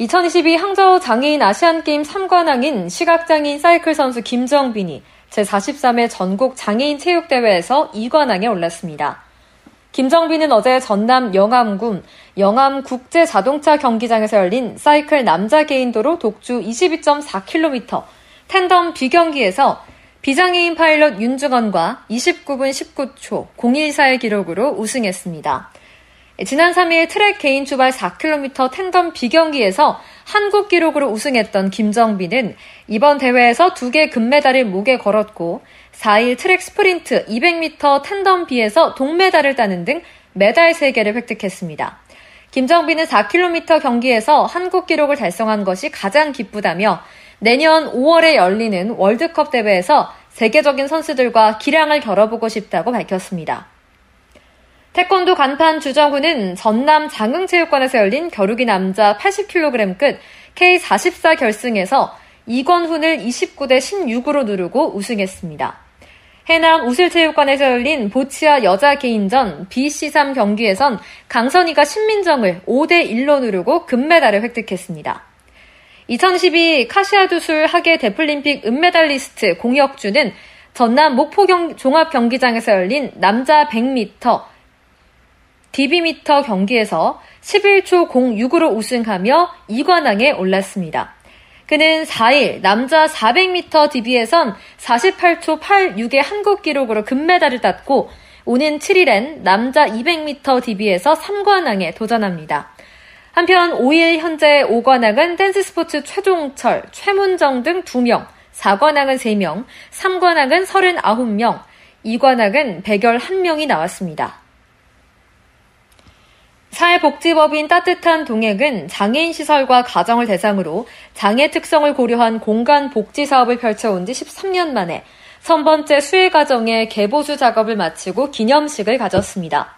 2022 항저우 장애인 아시안게임 3관왕인 시각장애인 사이클 선수 김정빈이 제43회 전국 장애인 체육대회에서 2관왕에 올랐습니다. 김정빈은 어제 전남 영암군 영암국제자동차 경기장에서 열린 사이클 남자 개인도로 독주 22.4km 텐덤 비경기에서 비장애인 파일럿 윤중원과 29분 19초 014의 기록으로 우승했습니다. 지난 3일 트랙 개인 주발 4km 탠덤 B 경기에서 한국 기록으로 우승했던 김정빈은 이번 대회에서 두 개 금메달을 목에 걸었고 4일 트랙 스프린트 200m 탠덤 B에서 동메달을 따는 등 메달 3개를 획득했습니다. 김정빈은 4km 경기에서 한국 기록을 달성한 것이 가장 기쁘다며 내년 5월에 열리는 월드컵 대회에서 세계적인 선수들과 기량을 겨뤄보고 싶다고 밝혔습니다. 태권도 간판 주정훈은 전남 장흥체육관에서 열린 겨루기 남자 80kg 급 K44 결승에서 이권훈을 29대 16으로 누르고 우승했습니다. 해남 우슬체육관에서 열린 보치아 여자 개인전 BC3 경기에선 강선희가 신민정을 5대 1로 누르고 금메달을 획득했습니다. 2012 카시아두술 하계 데플림픽 은메달리스트 공혁주는 전남 목포 종합경기장에서 열린 남자 100m DB미터 경기에서 11초 06으로 우승하며 2관왕에 올랐습니다. 그는 4일 남자 400m DB에선 48초 86의 한국 기록으로 금메달을 땄고 오는 7일엔 남자 200m DB에서 3관왕에 도전합니다. 한편 5일 현재 5관왕은 댄스 스포츠 최종철, 최문정 등 2명, 4관왕은 3명, 3관왕은 39명, 2관왕은 101명이 나왔습니다. 사회복지법인 따뜻한 동행은 장애인 시설과 가정을 대상으로 장애 특성을 고려한 공간 복지 사업을 펼쳐온 지 13년 만에 선번째 수혜 과정의 개보수 작업을 마치고 기념식을 가졌습니다.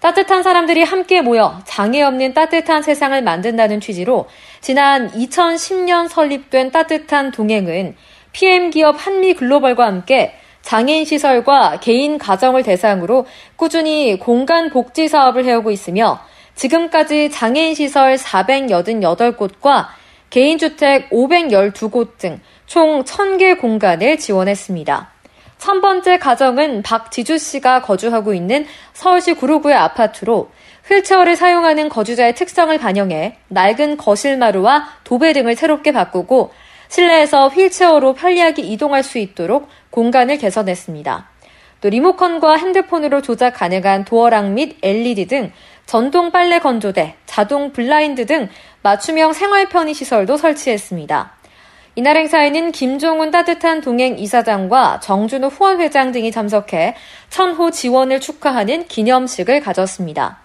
따뜻한 사람들이 함께 모여 장애 없는 따뜻한 세상을 만든다는 취지로 지난 2010년 설립된 따뜻한 동행은 PM 기업 한미 글로벌과 함께 장애인 시설과 개인 가정을 대상으로 꾸준히 공간 복지 사업을 해오고 있으며 지금까지 장애인 시설 488곳과 개인주택 512곳 등 총 1000개 공간을 지원했습니다. 첫 번째 가정은 박지주 씨가 거주하고 있는 서울시 구로구의 아파트로 휠체어를 사용하는 거주자의 특성을 반영해 낡은 거실마루와 도배 등을 새롭게 바꾸고 실내에서 휠체어로 편리하게 이동할 수 있도록 공간을 개선했습니다. 또 리모컨과 핸드폰으로 조작 가능한 도어락 및 LED 등 전동 빨래 건조대, 자동 블라인드 등 맞춤형 생활 편의 시설도 설치했습니다. 이날 행사에는 김종훈 따뜻한 동행 이사장과 정준호 후원 회장 등이 참석해 천호 지원을 축하하는 기념식을 가졌습니다.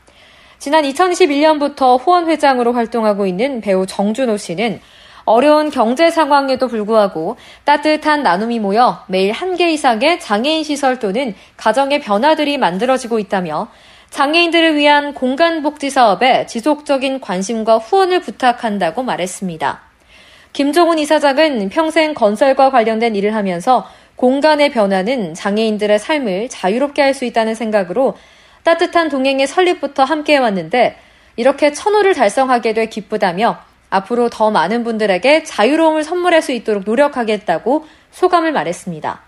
지난 2021년부터 후원 회장으로 활동하고 있는 배우 정준호 씨는 어려운 경제 상황에도 불구하고 따뜻한 나눔이 모여 매일 한 개 이상의 장애인 시설 또는 가정의 변화들이 만들어지고 있다며 장애인들을 위한 공간복지 사업에 지속적인 관심과 후원을 부탁한다고 말했습니다. 김종훈 이사장은 평생 건설과 관련된 일을 하면서 공간의 변화는 장애인들의 삶을 자유롭게 할 수 있다는 생각으로 따뜻한 동행의 설립부터 함께 해왔는데 이렇게 천호를 달성하게 돼 기쁘다며 앞으로 더 많은 분들에게 자유로움을 선물할 수 있도록 노력하겠다고 소감을 말했습니다.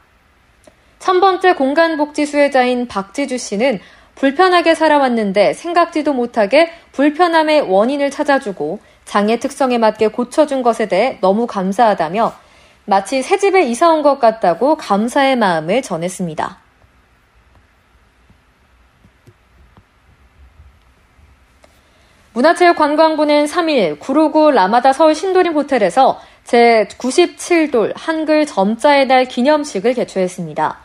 첫 번째 공간복지 수혜자인 박지주 씨는 불편하게 살아왔는데 생각지도 못하게 불편함의 원인을 찾아주고 장애 특성에 맞게 고쳐준 것에 대해 너무 감사하다며 마치 새 집에 이사 온 것 같다고 감사의 마음을 전했습니다. 문화체육관광부는 3일 구로구 라마다 서울 신도림 호텔에서 제97돌 한글 점자의 날 기념식을 개최했습니다.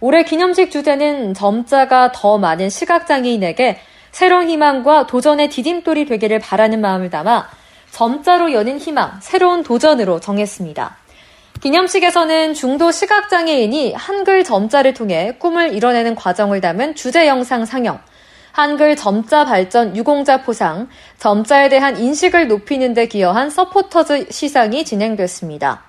올해 기념식 주제는 점자가 더 많은 시각장애인에게 새로운 희망과 도전의 디딤돌이 되기를 바라는 마음을 담아 점자로 여는 희망, 새로운 도전으로 정했습니다. 기념식에서는 중도 시각장애인이 한글 점자를 통해 꿈을 이뤄내는 과정을 담은 주제 영상 상영, 한글 점자 발전 유공자 포상, 점자에 대한 인식을 높이는 데 기여한 서포터즈 시상이 진행됐습니다.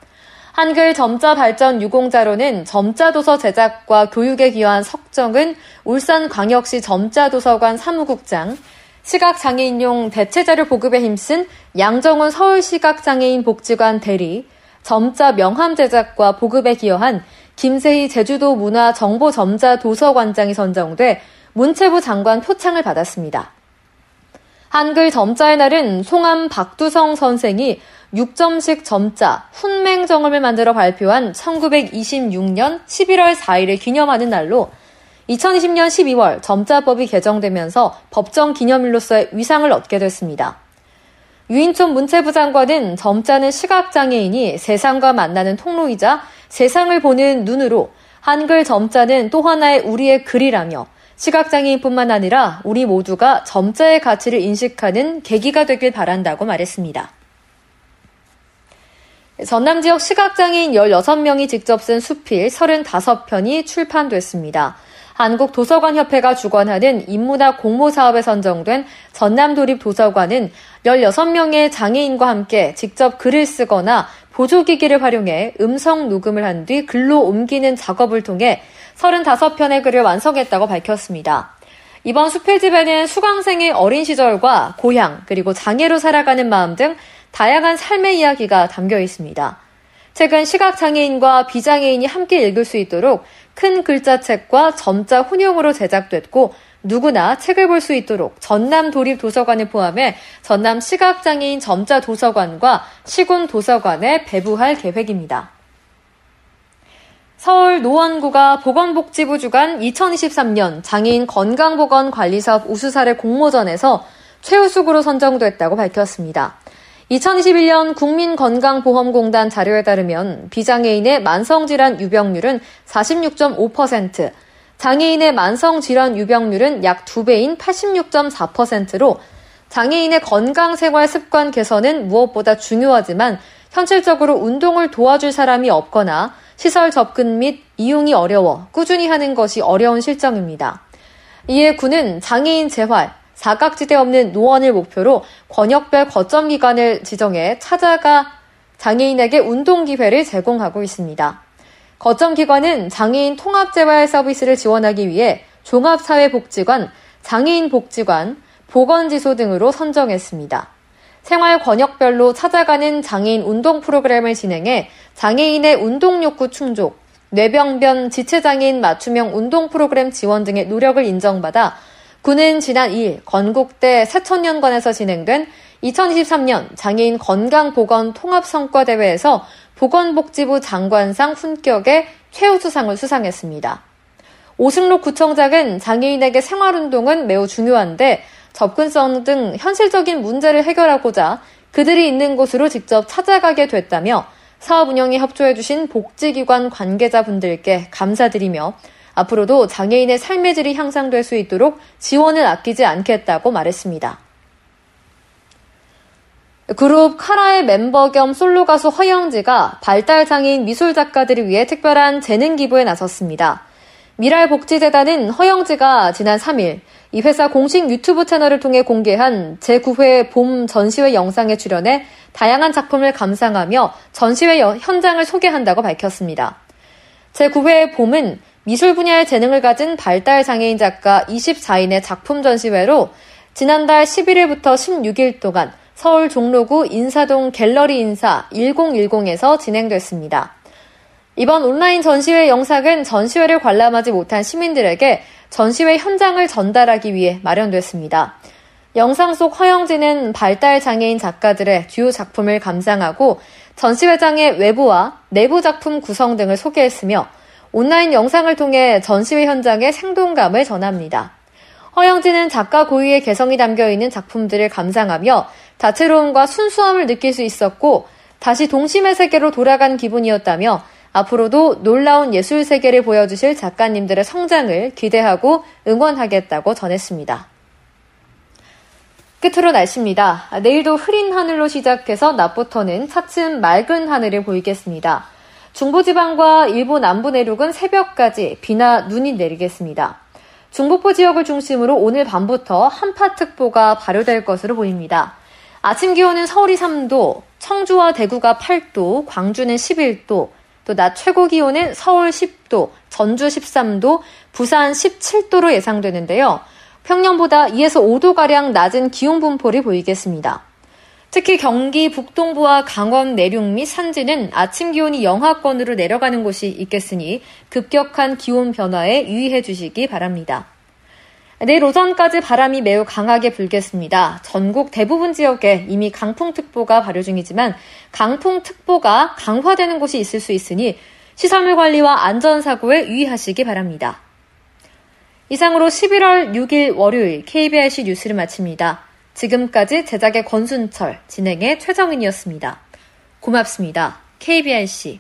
한글 점자 발전 유공자로는 점자 도서 제작과 교육에 기여한 석정은 울산광역시 점자도서관 사무국장, 시각장애인용 대체자료 보급에 힘쓴 양정훈 서울시각장애인 복지관 대리, 점자 명함 제작과 보급에 기여한 김세희 제주도 문화정보점자 도서관장이 선정돼 문체부 장관 표창을 받았습니다. 한글 점자의 날은 송암 박두성 선생이 6점식 점자 훈맹 정음을 만들어 발표한 1926년 11월 4일을 기념하는 날로 2020년 12월 점자법이 개정되면서 법정 기념일로서의 위상을 얻게 됐습니다. 유인촌 문체부 장관은 점자는 시각장애인이 세상과 만나는 통로이자 세상을 보는 눈으로 한글 점자는 또 하나의 우리의 글이라며 시각장애인뿐만 아니라 우리 모두가 점자의 가치를 인식하는 계기가 되길 바란다고 말했습니다. 전남 지역 시각장애인 16명이 직접 쓴 수필 35편이 출판됐습니다. 한국도서관협회가 주관하는 인문학 공모 사업에 선정된 전남도립도서관은 16명의 장애인과 함께 직접 글을 쓰거나 보조기기를 활용해 음성 녹음을 한 뒤 글로 옮기는 작업을 통해 35편의 글을 완성했다고 밝혔습니다. 이번 수필집에는 수강생의 어린 시절과 고향, 그리고 장애로 살아가는 마음 등 다양한 삶의 이야기가 담겨 있습니다. 책은 시각장애인과 비장애인이 함께 읽을 수 있도록 큰 글자책과 점자 혼용으로 제작됐고 누구나 책을 볼 수 있도록 전남 도립 도서관을 포함해 전남 시각장애인 점자 도서관과 시군 도서관에 배부할 계획입니다. 서울 노원구가 보건복지부 주관 2023년 장애인 건강보건관리사업 우수사례 공모전에서 최우수구로 선정됐다고 밝혔습니다. 2021년 국민건강보험공단 자료에 따르면 비장애인의 만성질환 유병률은 46.5%, 장애인의 만성질환 유병률은 약 2배인 86.4%로 장애인의 건강생활 습관 개선은 무엇보다 중요하지만 현실적으로 운동을 도와줄 사람이 없거나 시설 접근 및 이용이 어려워 꾸준히 하는 것이 어려운 실정입니다. 이에 군은 장애인 재활, 사각지대 없는 노원을 목표로 권역별 거점 기관을 지정해 찾아가 장애인에게 운동 기회를 제공하고 있습니다. 거점 기관은 장애인 통합 재활 서비스를 지원하기 위해 종합사회복지관, 장애인 복지관, 보건지소 등으로 선정했습니다. 생활 권역별로 찾아가는 장애인 운동 프로그램을 진행해 장애인의 운동 욕구 충족, 뇌병변 지체장애인 맞춤형 운동 프로그램 지원 등의 노력을 인정받아 군은 지난 2일 건국대 새천년관에서 진행된 2023년 장애인 건강보건 통합성과대회에서 보건복지부 장관상 훈격의 최우수상을 수상했습니다. 오승록 구청장은 장애인에게 생활운동은 매우 중요한데 접근성 등 현실적인 문제를 해결하고자 그들이 있는 곳으로 직접 찾아가게 됐다며 사업 운영에 협조해주신 복지기관 관계자분들께 감사드리며 앞으로도 장애인의 삶의 질이 향상될 수 있도록 지원을 아끼지 않겠다고 말했습니다. 그룹 카라의 멤버 겸 솔로 가수 허영지가 발달 장애인 미술 작가들을 위해 특별한 재능 기부에 나섰습니다. 미랄복지재단은 허영지가 지난 3일 이 회사 공식 유튜브 채널을 통해 공개한 제9회 봄 전시회 영상에 출연해 다양한 작품을 감상하며 전시회 현장을 소개한다고 밝혔습니다. 제9회 봄은 미술 분야의 재능을 가진 발달 장애인 작가 24인의 작품 전시회로 지난달 11일부터 16일 동안 서울 종로구 인사동 갤러리 인사 1010에서 진행됐습니다. 이번 온라인 전시회 영상은 전시회를 관람하지 못한 시민들에게 전시회 현장을 전달하기 위해 마련됐습니다. 영상 속 허영진은 발달 장애인 작가들의 주요 작품을 감상하고 전시회장의 외부와 내부 작품 구성 등을 소개했으며 온라인 영상을 통해 전시회 현장의 생동감을 전합니다. 허영진은 작가 고유의 개성이 담겨 있는 작품들을 감상하며 다채로움과 순수함을 느낄 수 있었고 다시 동심의 세계로 돌아간 기분이었다며 앞으로도 놀라운 예술 세계를 보여주실 작가님들의 성장을 기대하고 응원하겠다고 전했습니다. 끝으로 날씨입니다. 내일도 흐린 하늘로 시작해서 낮부터는 차츰 맑은 하늘을 보이겠습니다. 중부지방과 일부 남부 내륙은 새벽까지 비나 눈이 내리겠습니다. 중북부 지역을 중심으로 오늘 밤부터 한파특보가 발효될 것으로 보입니다. 아침 기온은 서울이 3도, 청주와 대구가 8도, 광주는 11도, 또 낮 최고 기온은 서울 10도, 전주 13도, 부산 17도로 예상되는데요. 평년보다 2에서 5도가량 낮은 기온 분포를 보이겠습니다. 특히 경기 북동부와 강원 내륙 및 산지는 아침 기온이 영하권으로 내려가는 곳이 있겠으니 급격한 기온 변화에 유의해 주시기 바랍니다. 내일 오전까지 바람이 매우 강하게 불겠습니다. 전국 대부분 지역에 이미 강풍특보가 발효 중이지만 강풍특보가 강화되는 곳이 있을 수 있으니 시설물 관리와 안전사고에 유의하시기 바랍니다. 이상으로 11월 6일 월요일 KBRC 뉴스를 마칩니다. 지금까지 제작의 권순철, 진행의 최정은이었습니다. 고맙습니다. KBRC.